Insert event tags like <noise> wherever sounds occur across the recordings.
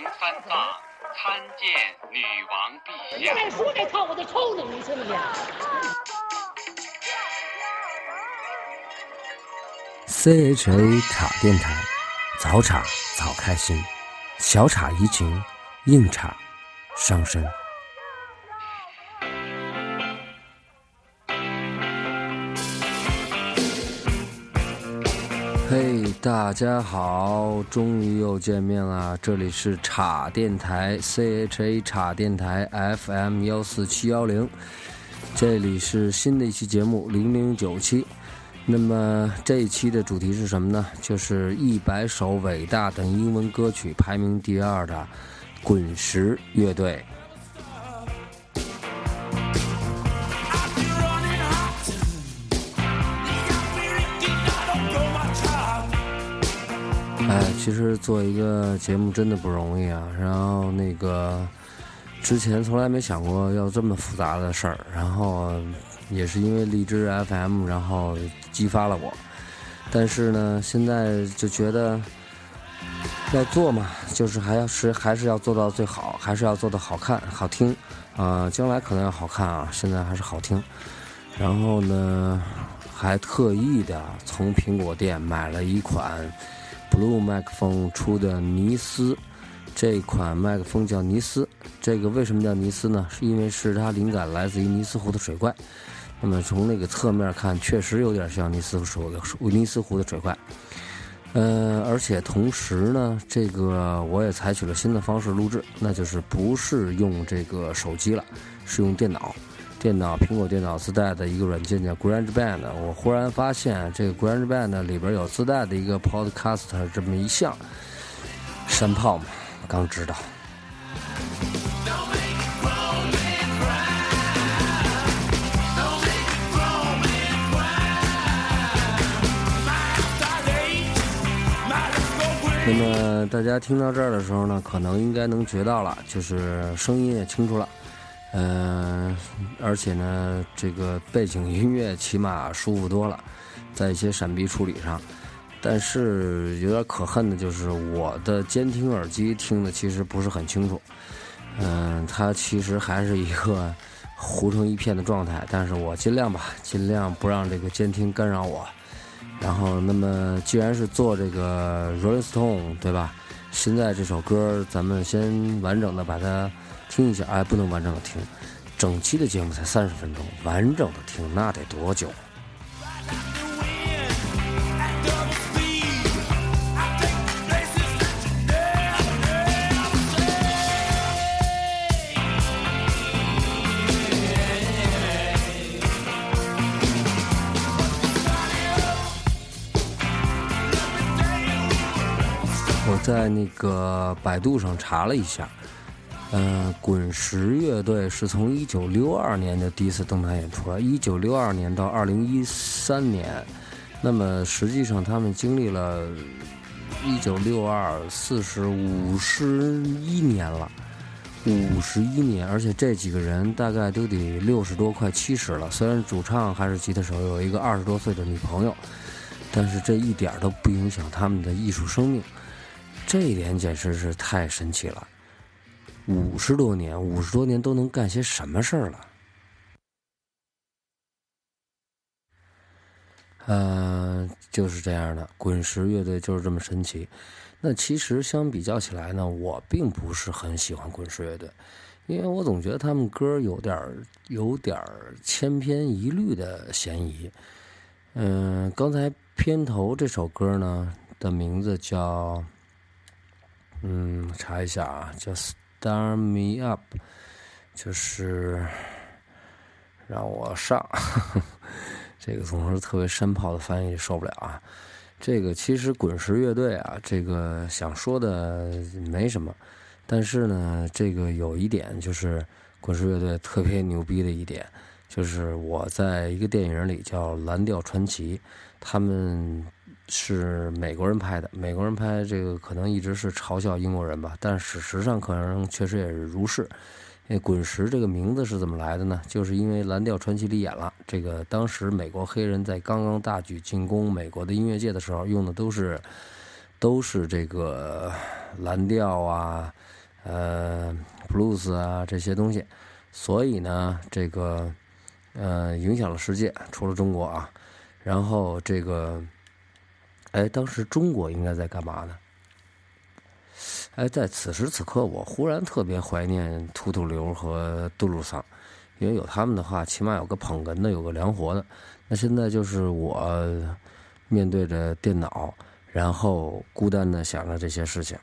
唐三藏参见女王陛下。再说这套我就抽你！你信不信？CHA 茶电台，早茶早开心，小茶怡情，硬茶伤身。大家好，终于又见面啦！这里是叉电台 CHA 茶电台 FM 幺四七幺零，这里是新的一期节目零零九七。那么这一期的主题是什么呢？就是一百首伟大的英文歌曲排名第二的滚石乐队。哎，其实做一个节目真的不容易啊。然后那个之前从来没想过要这么复杂的事儿，然后也是因为荔枝 FM，然后激发了我。但是呢，现在就觉得要做嘛，就是还要是还是要做到最好，还是要做的好看、好听啊、将来可能要好看啊，现在还是好听。然后呢，还特意的从苹果店买了一款 Blue 麦克风出的尼斯。这款麦克风叫尼斯，这个为什么叫尼斯呢？是因为是它灵感来自于尼斯湖的水怪。那么从那个侧面看，确实有点像尼斯湖的尼斯湖的水怪。呃，而且同时呢，这个我也采取了新的方式录制，那就是不是用这个手机了，是用电脑。电脑苹果电脑自带的一个软件叫 GarageBand。我忽然发现这个 GarageBand 里边有自带的一个 Podcast 这么一项，山炮嘛，刚知道。那么大家听到这儿的时候呢，可能应该能觉到了，就是声音也清楚了，嗯、而且呢，这个背景音乐起码舒服多了，在一些闪避处理上。但是有点可恨的就是我的监听耳机听的其实不是很清楚，嗯、它其实还是一个糊成一片的状态。但是我尽量吧，尽量不让这个监听干扰我。然后，那么既然是做这个 Rolling Stone，对吧？现在这首歌咱们先完整的把它听一下，哎，不能完整的听，整期的节目才三十分钟，完整的听那得多久？在那个百度上查了一下，呃，滚石乐队是从一九六二年就第一次登台演出了，一九六二年到二零一三年，那么实际上他们经历了一九六二四十五十一年了，五十一年，而且这几个人大概都得六十多快七十了，虽然主唱还是吉他手有一个二十多岁的女朋友，但是这一点都不影响他们的艺术生命。这一点简直是太神奇了！五十多年，五十多年都能干些什么事儿了？呃，就是这样的，滚石乐队就是这么神奇。那其实相比较起来呢，我并不是很喜欢滚石乐队，因为我总觉得他们歌有点有点千篇一律的嫌疑。嗯、刚才片头这首歌呢的名字叫。嗯，查一下啊，叫 “Star Me Up”，就是让我上。<laughs> 这个总是特别山炮的翻译，受不了啊。这个其实滚石乐队啊，这个想说的没什么，但是呢，这个有一点就是滚石乐队特别牛逼的一点，就是我在一个电影里叫《蓝调传奇》，他们。是美国人拍的，美国人拍这个可能一直是嘲笑英国人吧，但事实上可能确实也是如是。那滚石这个名字是怎么来的呢？就是因为《蓝调传奇》里演了，这个当时美国黑人在刚刚大举进攻美国的音乐界的时候，用的都是都是这个蓝调啊、呃、blues 啊这些东西，所以呢，这个呃影响了世界，除了中国啊。然后这个，哎，当时中国应该在干嘛呢？哎，在此时此刻，我忽然特别怀念突突流和杜鲁桑，因为有他们的话，起码有个捧哏的，有个凉活的。那现在就是我面对着电脑，然后孤单的想着这些事情。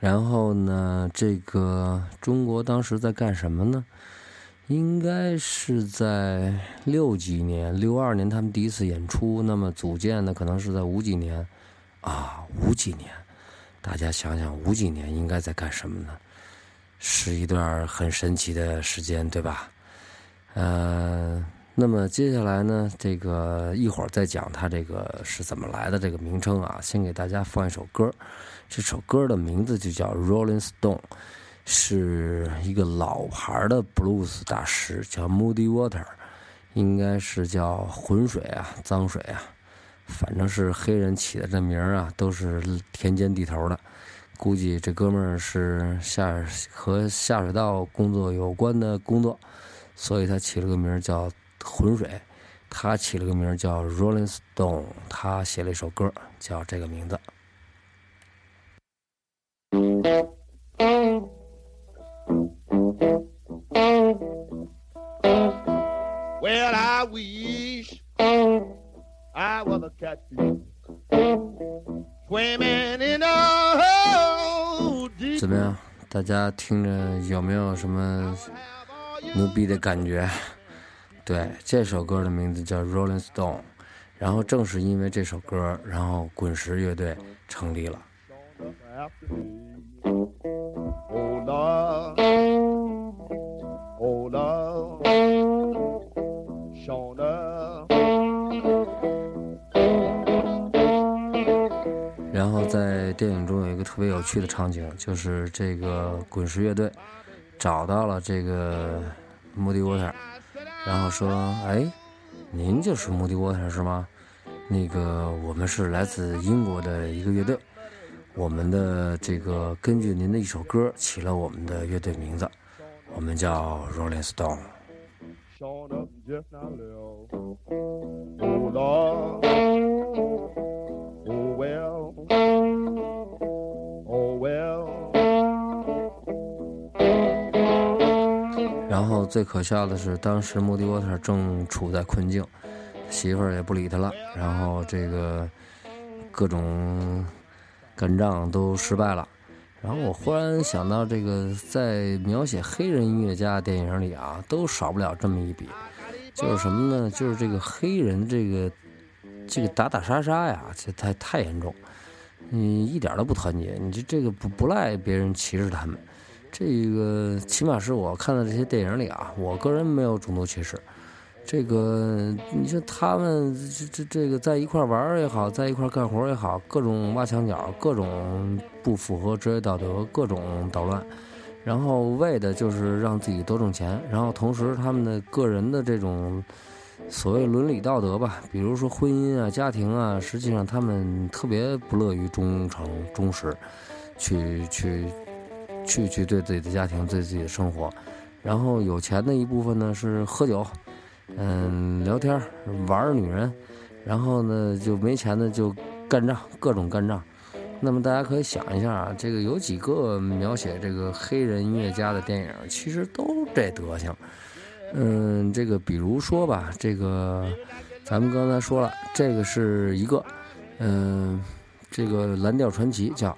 然后呢，这个中国当时在干什么呢？应该是在六几年、六二年，他们第一次演出。那么组建的可能是在五几年，啊，五几年。大家想想，五几年应该在干什么呢？是一段很神奇的时间，对吧？呃，那么接下来呢，这个一会儿再讲它这个是怎么来的这个名称啊。先给大家放一首歌，这首歌的名字就叫《Rolling Stone》。是一个老牌的 blues 大师，叫 Moody Water，应该是叫浑水啊，脏水啊，反正是黑人起的这名啊，都是田间地头的。估计这哥们儿是下和下水道工作有关的工作，所以他起了个名叫浑水。他起了个名叫 Rolling Stone，他写了一首歌叫这个名字。Well, I wish I was a catfish swimming in a deep. 怎么样？大家听着有没有什么牛逼的感觉？对，这首歌的名字叫《Rolling Stone》，然后正是因为这首歌，然后滚石乐队成立了。Oh Lord, oh Lord, Shona. 然后在电影中有一个特别有趣的场景，就是这个滚石乐队找到了这个 Moody Water，然后说：“哎，您就是 Moody Water 是吗？那个我们是来自英国的一个乐队，我们的这个根据您的一首歌起了我们的乐队名字，我们叫 Rolling Stone。” Oh oh oh. 然后最可笑的是，当时莫迪沃特正处在困境，媳妇儿也不理他了，然后这个各种干仗都失败了。然后我忽然想到，这个在描写黑人音乐家的电影里啊，都少不了这么一笔，就是什么呢？就是这个黑人这个这个打打杀杀呀，这太太严重，你一点都不团结，你这这个不不赖别人歧视他们。这个起码是我看的这些电影里啊，我个人没有种族歧视。这个你说他们这这这个在一块玩也好，在一块干活也好，各种挖墙脚，各种不符合职业道德，各种捣乱，然后为的就是让自己多挣钱，然后同时他们的个人的这种所谓伦理道德吧，比如说婚姻啊、家庭啊，实际上他们特别不乐于忠诚、忠实，去去。去去对自己的家庭、对自己的生活，然后有钱的一部分呢是喝酒，嗯，聊天玩女人，然后呢就没钱的就干仗，各种干仗。那么大家可以想一下啊，这个有几个描写这个黑人音乐家的电影，其实都这德行。嗯，这个比如说吧，这个咱们刚才说了，这个是一个，嗯，这个蓝调传奇叫。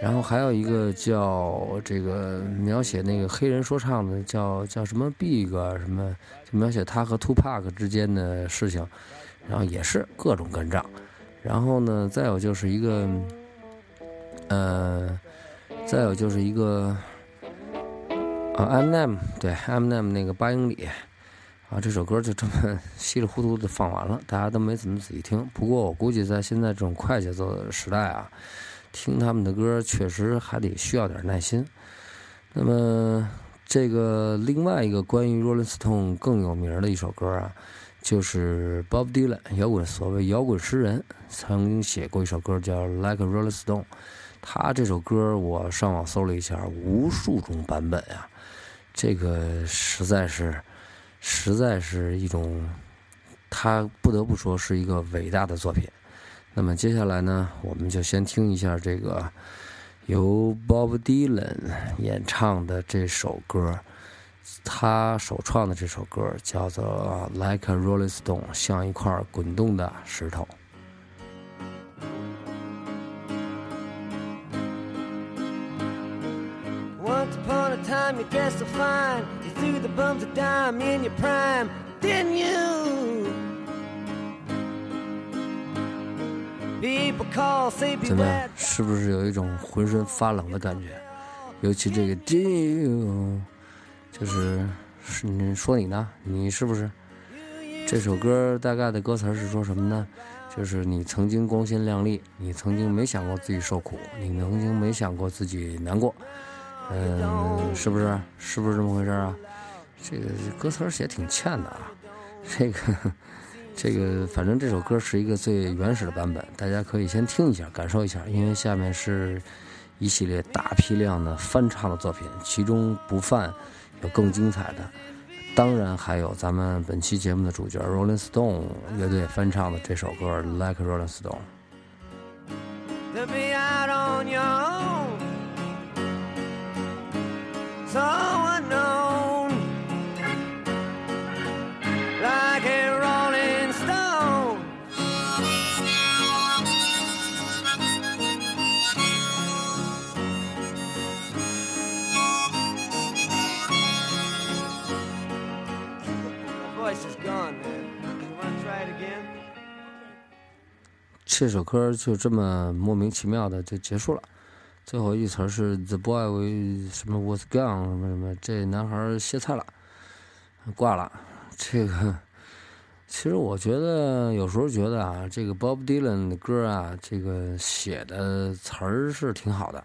然后还有一个叫这个描写那个黑人说唱的，叫叫什么 Big 什么，描写他和 Tupac 之间的事情，然后也是各种干仗。然后呢，再有就是一个，呃，再有就是一个啊 m n m 对 m n m 那个八英里啊，这首歌就这么 <laughs> 稀里糊涂的放完了，大家都没怎么仔细听。不过我估计在现在这种快节奏的时代啊。听他们的歌确实还得需要点耐心。那么这个另外一个关于 Rolling Stone 更有名的一首歌啊，就是 Bob Dylan 摇滚所谓摇滚诗人曾经写过一首歌叫《Like Rolling Stone》。他这首歌我上网搜了一下，无数种版本啊，这个实在是，实在是一种，他不得不说是一个伟大的作品。那么接下来呢，我们就先听一下这个。由 Bob Dylan 演唱的这首歌，他首创的这首歌叫做《Like a Rolling Stone》，像一块滚动的石头。Once upon a time, you dressed so fine, you threw the bumps dime in your prime, didn't you? 怎么样？是不是有一种浑身发冷的感觉？尤其这个 “do”，就是是你说你呢？你是不是？这首歌大概的歌词是说什么呢？就是你曾经光鲜亮丽，你曾经没想过自己受苦，你曾经没想过自己难过，嗯，是不是？是不是这么回事啊？这个歌词写挺欠的啊，这个。这个反正这首歌是一个最原始的版本，大家可以先听一下，感受一下。因为下面是一系列大批量的翻唱的作品，其中不犯有更精彩的，当然还有咱们本期节目的主角 Rolling Stone 乐队翻唱的这首歌《Like Rolling Stone》。这首歌就这么莫名其妙的就结束了，最后一词是 “the boy 什么 was gone 什么什么”，这男孩歇菜了，挂了。这个其实我觉得有时候觉得啊，这个 Bob Dylan 的歌啊，这个写的词儿是挺好的，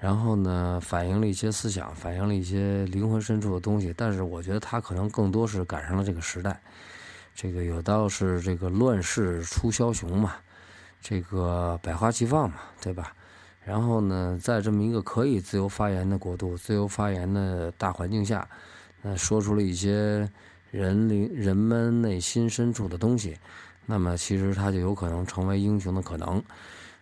然后呢，反映了一些思想，反映了一些灵魂深处的东西。但是我觉得他可能更多是赶上了这个时代，这个有道是这个乱世出枭雄嘛。这个百花齐放嘛，对吧？然后呢，在这么一个可以自由发言的国度、自由发言的大环境下，那说出了一些人灵人们内心深处的东西，那么其实他就有可能成为英雄的可能。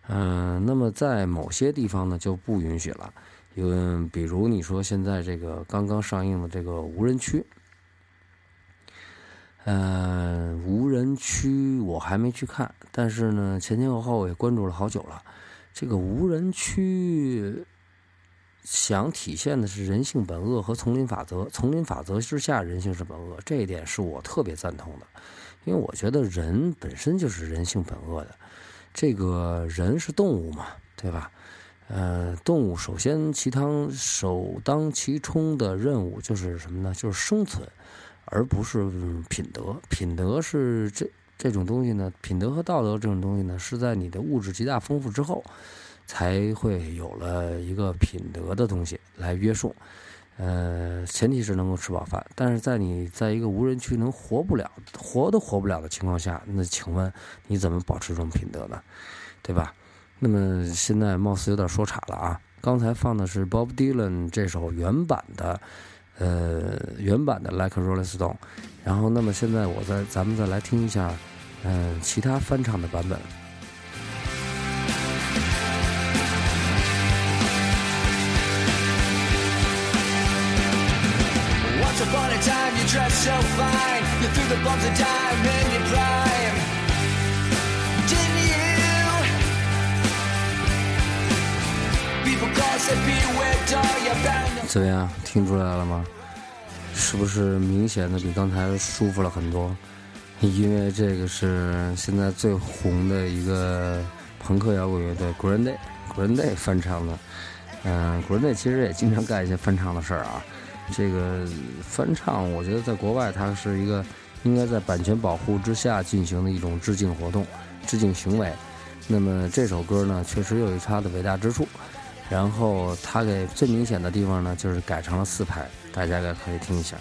嗯，那么在某些地方呢就不允许了，因为比如你说现在这个刚刚上映的这个无人区。嗯，无人区我还没去看，但是呢，前前后后我也关注了好久了。这个无人区想体现的是人性本恶和丛林法则，丛林法则之下人性是本恶，这一点是我特别赞同的，因为我觉得人本身就是人性本恶的。这个人是动物嘛，对吧？呃，动物首先其当首当其冲的任务就是什么呢？就是生存。而不是品德，品德是这这种东西呢？品德和道德这种东西呢，是在你的物质极大丰富之后，才会有了一个品德的东西来约束。呃，前提是能够吃饱饭。但是在你在一个无人区能活不了、活都活不了的情况下，那请问你怎么保持这种品德呢？对吧？那么现在貌似有点说岔了啊！刚才放的是 Bob Dylan 这首原版的。呃，原版的《Like a Rolling Stone》，然后，那么现在我再咱们再来听一下，嗯，其他翻唱的版本。怎么样？听出来了吗？是不是明显的比刚才舒服了很多？因为这个是现在最红的一个朋克摇滚乐队 Green Day，Green Day 翻唱的。嗯，Green Day 其实也经常干一些翻唱的事儿啊。这个翻唱，我觉得在国外它是一个应该在版权保护之下进行的一种致敬活动、致敬行为。那么这首歌呢，确实有它的伟大之处。然后他给最明显的地方呢，就是改成了四拍，大家也可以听一下。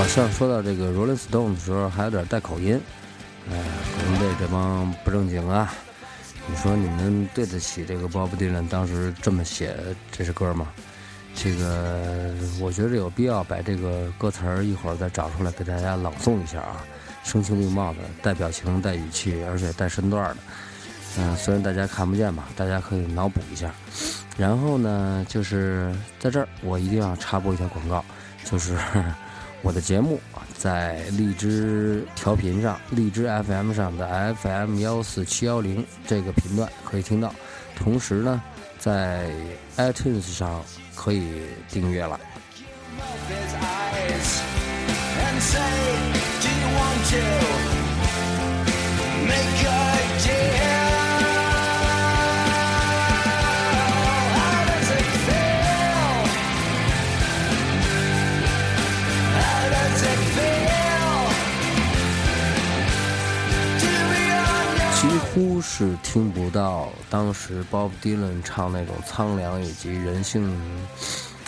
好像说到这个 Rolling Stone 的时候，还有点带口音。哎，可能被这帮不正经啊！你说你们对得起这个 Bob Dylan 当时这么写这首歌吗？这个我觉得有必要把这个歌词儿一会儿再找出来给大家朗诵一下啊，声情并茂的，带表情、带语气，而且带身段的。嗯、虽然大家看不见吧，大家可以脑补一下。然后呢，就是在这儿我一定要插播一条广告，就是我的节目在荔枝调频上，荔枝 FM 上的 FM 幺四七幺零这个频段可以听到，同时呢，在 iTunes 上可以订阅了。say, Do you want to make a deal? 是听不到当时 Bob Dylan 唱那种苍凉以及人性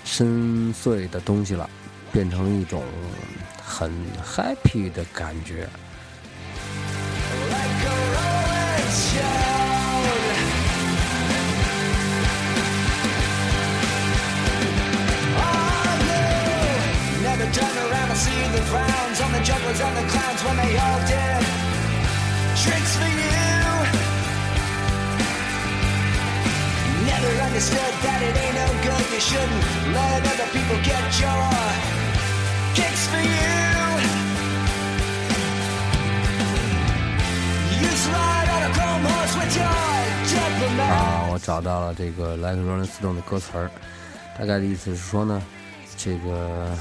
深邃的东西了，变成一种很 happy 的感觉。That it ain't no good. You shouldn't let other people get your kicks for you. 啊，我找到了这个《Like a Rolling Stone》的歌词儿，大概的意思是说呢，这个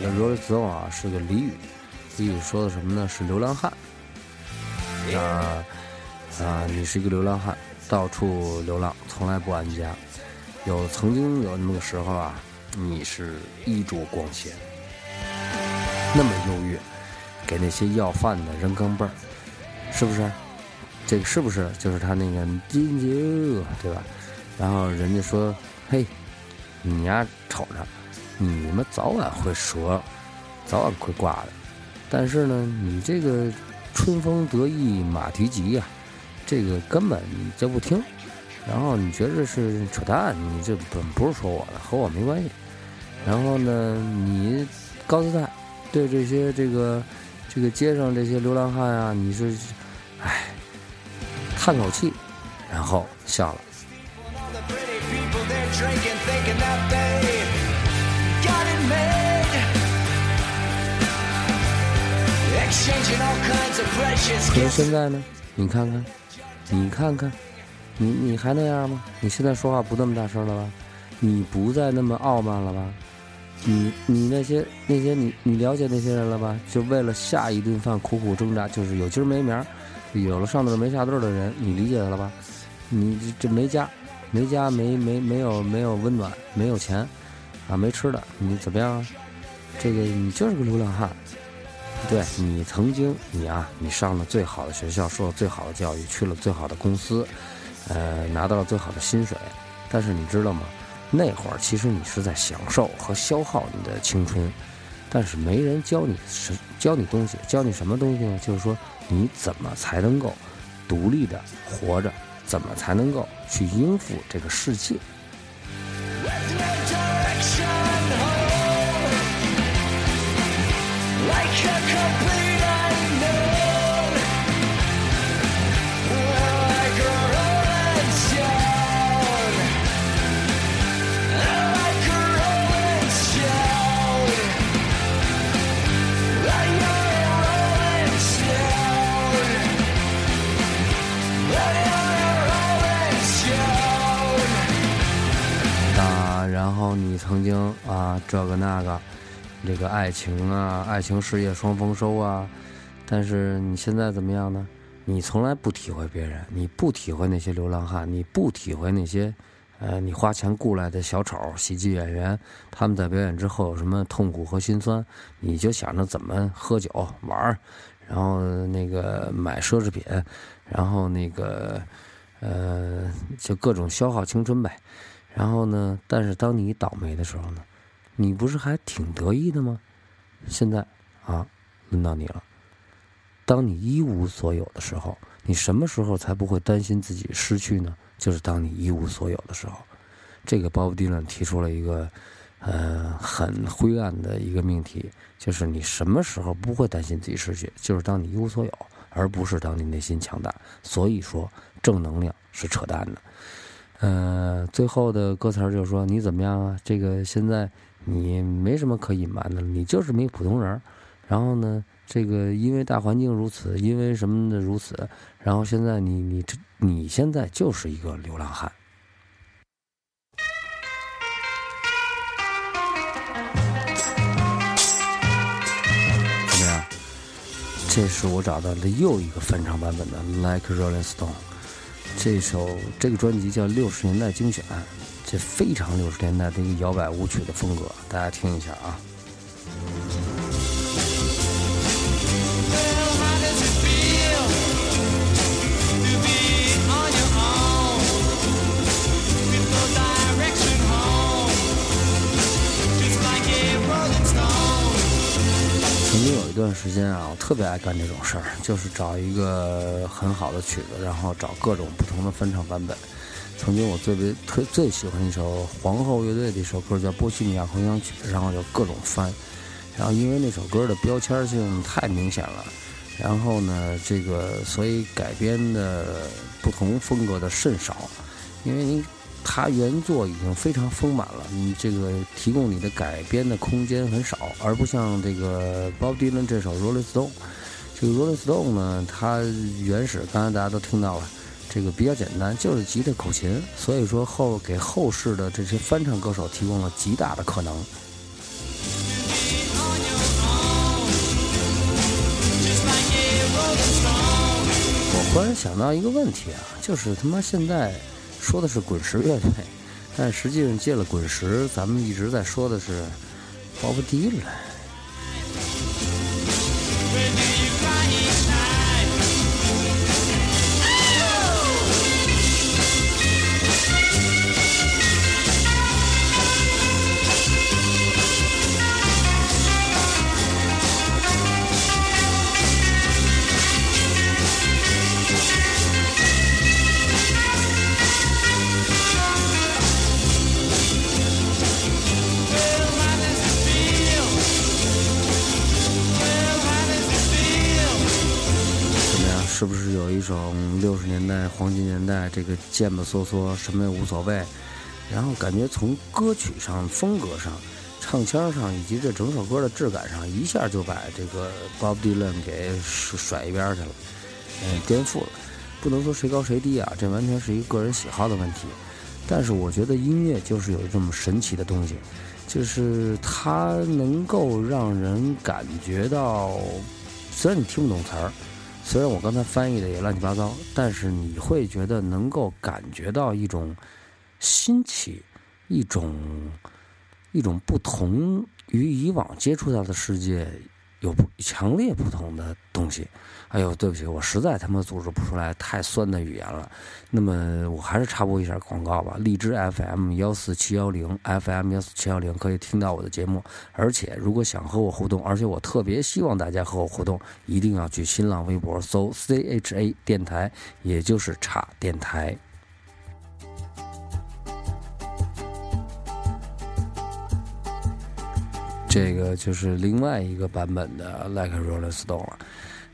The Rolling Stone 啊是个俚语，俚语说的什么呢？是流浪汉。啊啊，你是一个流浪汉，到处流浪，从来不安家。有曾经有那么个时候啊，你是衣着光鲜，那么优越，给那些要饭的扔钢镚儿，是不是？这个是不是就是他那个金九，对吧？然后人家说：“嘿，你呀瞅着，你们早晚会折，早晚会挂的。但是呢，你这个春风得意马蹄疾呀、这个根本你就不听，然后你觉得是扯淡，你这本不是说我的，和我没关系。然后呢，你高姿态对这些这个这个街上这些流浪汉啊，你是唉，叹口气，然后笑了。可是现在呢？你看看，你看看，你你还那样吗？你现在说话不那么大声了吧？你不再那么傲慢了吧？你你那些那些你你了解那些人了吧？就为了下一顿饭苦苦挣扎，就是有今儿没明儿，有了上顿没下顿的人，你理解了吧？你这这没家，没家没没没有没有温暖，没有钱，啊没吃的，你怎么样啊？这个你就是个流浪汉。对你曾经你啊，你上了最好的学校，受了最好的教育，去了最好的公司，呃，拿到了最好的薪水，但是你知道吗？那会儿其实你是在享受和消耗你的青春，但是没人教你什教你东西，教你什么东西呢？就是说你怎么才能够独立的活着，怎么才能够去应付这个世界。你曾经啊这个那个，这个爱情啊，爱情事业双丰收啊，但是你现在怎么样呢？你从来不体会别人，你不体会那些流浪汉，你不体会那些，呃，你花钱雇来的小丑、喜剧演员，他们在表演之后有什么痛苦和心酸，你就想着怎么喝酒玩儿，然后那个买奢侈品，然后那个，呃，就各种消耗青春呗。然后呢，但是当你倒霉的时候呢，你不是还挺得意的吗？现在啊，轮到你了。当你一无所有的时候，你什么时候才不会担心自己失去呢？就是当你一无所有的时候。这个鲍勃迪伦提出了一个，呃，很灰暗的一个命题，就是你什么时候不会担心自己失去？就是当你一无所有，而不是当你内心强大。所以说，正能量是扯淡的。呃，最后的歌词就说，你怎么样啊？这个现在你没什么可隐瞒的了，你就是没普通人。然后呢？这个因为大环境如此，因为什么的如此，然后现在你你这你现在就是一个流浪汉。怎么样？这是我找到的又一个翻唱版本的《Like Rolling Stone》。这首这个专辑叫《六十年代精选》，这非常六十年代的一个摇摆舞曲的风格，大家听一下啊。段时间啊，我特别爱干这种事儿，就是找一个很好的曲子，然后找各种不同的翻唱版本。曾经我最别特最喜欢一首皇后乐队的一首歌叫《波西米亚狂想曲》，然后就各种翻。然后因为那首歌的标签性太明显了，然后呢，这个所以改编的不同风格的甚少，因为你它原作已经非常丰满了，你这个提供你的改编的空间很少，而不像这个 Bob Dylan 这首《Rolling Stone》，这个《Rolling Stone》呢，它原始刚才大家都听到了。这个比较简单，就是吉他口琴，所以说后给后世的这些翻唱歌手提供了极大的可能。我忽然想到一个问题啊，就是他妈现在说的是滚石乐队，但实际上借了滚石，咱们一直在说的是鲍勃迪伦。是有一种六十年代黄金年代这个贱吧嗦嗦，什么也无所谓，然后感觉从歌曲上、风格上、唱腔上以及这整首歌的质感上，一下就把这个 Bob Dylan 给甩一边去了，嗯，颠覆了。不能说谁高谁低啊，这完全是一个个人喜好的问题。但是我觉得音乐就是有这么神奇的东西，就是它能够让人感觉到，虽然你听不懂词儿，虽然我刚才翻译的也乱七八糟，但是你会觉得能够感觉到一种新奇，一种一种不同于以往接触到的世界有强烈不同的东西。哎呦，对不起，我实在他妈组织不出来太酸的语言了。那么我还是插播一下广告吧。荔枝 FM 幺四七幺零 FM 幺四七幺零可以听到我的节目，而且如果想和我互动，而且我特别希望大家和我互动，一定要去新浪微博搜 CHA 电台，也就是差电台。这个就是另外一个版本的《Like a Rolling Stone》了。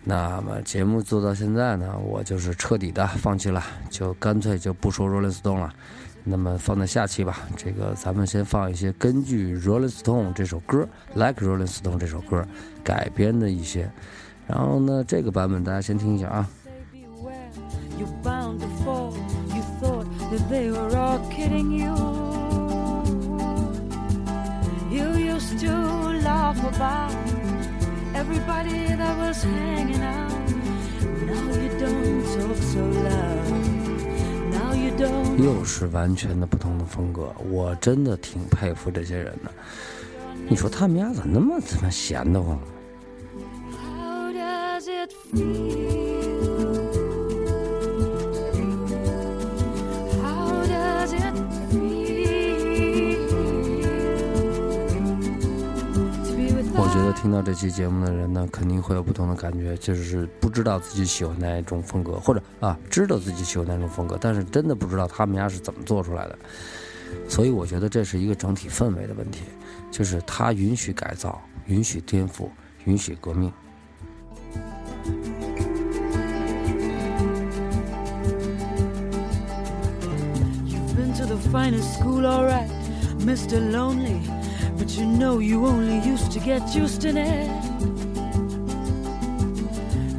那么节目做到现在呢，我就是彻底的放弃了，就干脆就不说 Rolling Stone 了。那么放在下期吧，这个咱们先放一些根据 Rolling Stone 这首歌《Like Rolling Stone》这首歌改编的一些。然后呢，这个版本大家先听一下啊。Everybody that was hanging out. Now you don't talk so loud. Now you don't. 又是完全的不同的风格，我真的挺佩服这些人的。你说他们家咋那么他妈闲得慌？How does it feel? 觉得听到这期节目的人呢，肯定会有不同的感觉，就是不知道自己喜欢哪一种风格，或者啊知道自己喜欢哪种风格，但是真的不知道他们家是怎么做出来的。所以我觉得这是一个整体氛围的问题，就是他允许改造，允许颠覆，允许革命。You've been to the finest school, alright, Mr. Lonely. But you know you only used to get used in it.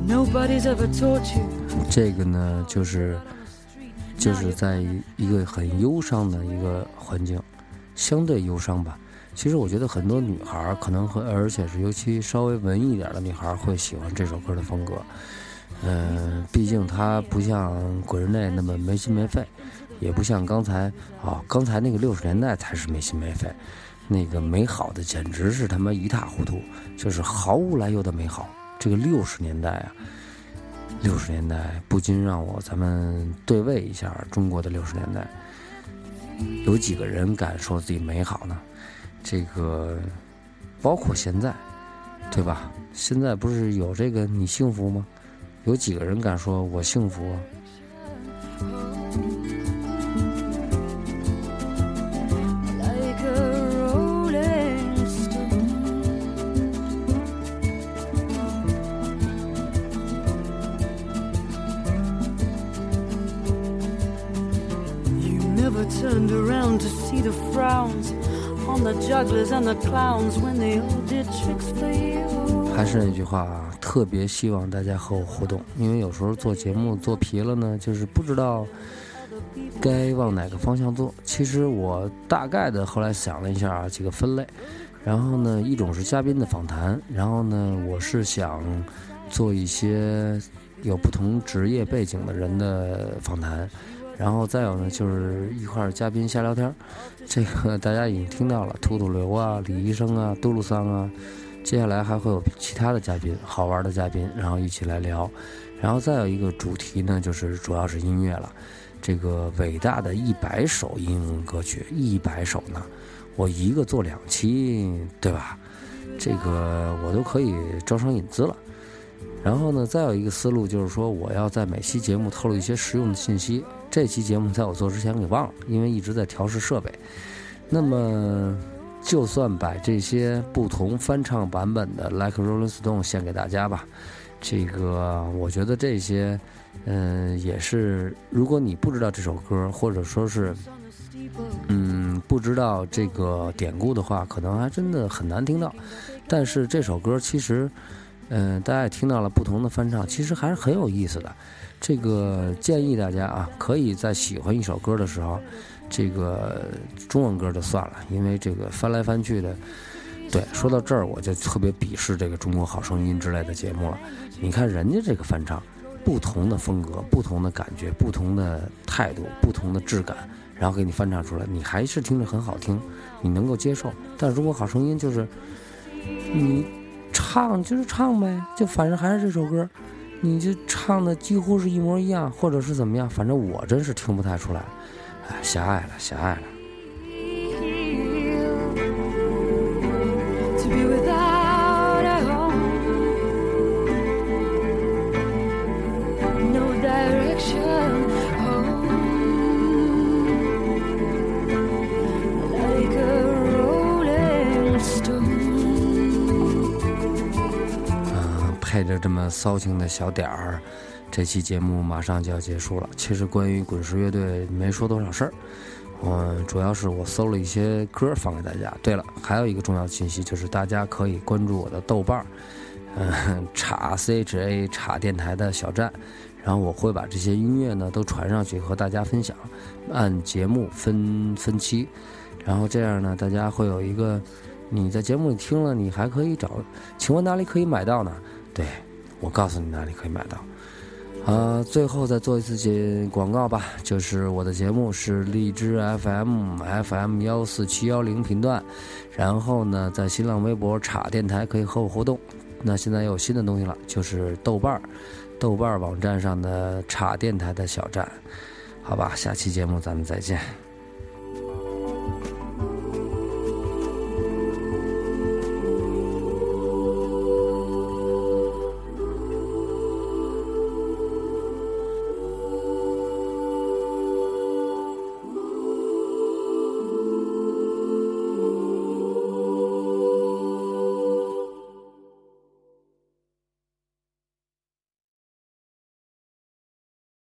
Nobody's ever taught you. 这个呢，就是就是在一个很忧伤的一个环境，相对忧伤吧。其实我觉得很多女孩儿可能会，而且是尤其稍微文艺一点的女孩儿会喜欢这首歌的风格。嗯、毕竟它不像滚人内那么没心没肺，也不像刚才啊、刚才那个六十年代才是没心没肺，那个美好的简直是他妈一塌糊涂，就是毫无来由的美好。这个六十年代啊，六十年代不禁让我咱们对位一下中国的六十年代，有几个人敢说自己美好呢？这个包括现在，对吧？现在不是有这个你幸福吗？有几个人敢说我幸福啊？Turned around to see the frowns on the jugglers and the clowns when they all did tricks for you. 还是那句话啊，特别希望大家和我互动，因为有时候做节目做疲了呢，就是不知道该往哪个方向做。其实我大概的后来想了一下啊，几个分类，然后呢，一种是嘉宾的访谈，然后呢，我是想做一些有不同职业背景的人的访谈，然后再有呢，就是一块儿嘉宾瞎聊天儿。这个大家已经听到了，兔兔流啊，李医生啊，杜鲁桑啊。接下来还会有其他的嘉宾，好玩的嘉宾，然后一起来聊。然后再有一个主题呢，就是主要是音乐了。这个伟大的一百首英文歌曲，一百首呢，我一个做两期，对吧？这个我都可以招商引资了。然后呢，再有一个思路就是说，我要在每期节目透露一些实用的信息。这期节目在我做之前给忘了，因为一直在调试设备。那么，就算把这些不同翻唱版本的《Like Rolling Stone》献给大家吧。这个，我觉得这些，嗯、也是，如果你不知道这首歌，或者说是，嗯，不知道这个典故的话，可能还真的很难听到。但是这首歌其实，嗯、大家也听到了不同的翻唱，其实还是很有意思的。这个建议大家啊，可以在喜欢一首歌的时候，这个中文歌就算了，因为这个翻来翻去的。对，说到这儿我就特别鄙视这个《中国好声音》之类的节目了。你看人家这个翻唱，不同的风格、不同的感觉、不同的态度、不同的质感，然后给你翻唱出来，你还是听着很好听，你能够接受。但是《中国好声音》就是你唱就是唱呗，就反正还是这首歌，你这唱的几乎是一模一样，或者是怎么样，反正我真是听不太出来。哎，狭隘了，狭隘了。骚情的小点儿，这期节目马上就要结束了。其实关于滚石乐队没说多少事儿，嗯，主要是我搜了一些歌放给大家。对了，还有一个重要信息就是大家可以关注我的豆瓣儿，<laughs> 嗯，查 C H A 查电台的小站，然后我会把这些音乐呢都传上去和大家分享，按节目分分期，然后这样呢大家会有一个。你在节目里听了，你还可以找，请问哪里可以买到呢？对，我告诉你哪里可以买到。呃，最后再做一次节广告吧，就是我的节目是荔枝 FM FM 幺四七幺零频段，然后呢，在新浪微博插电台可以和我互动。那现在有新的东西了，就是豆瓣儿，豆瓣儿网站上的插电台的小站。好吧，下期节目咱们再见。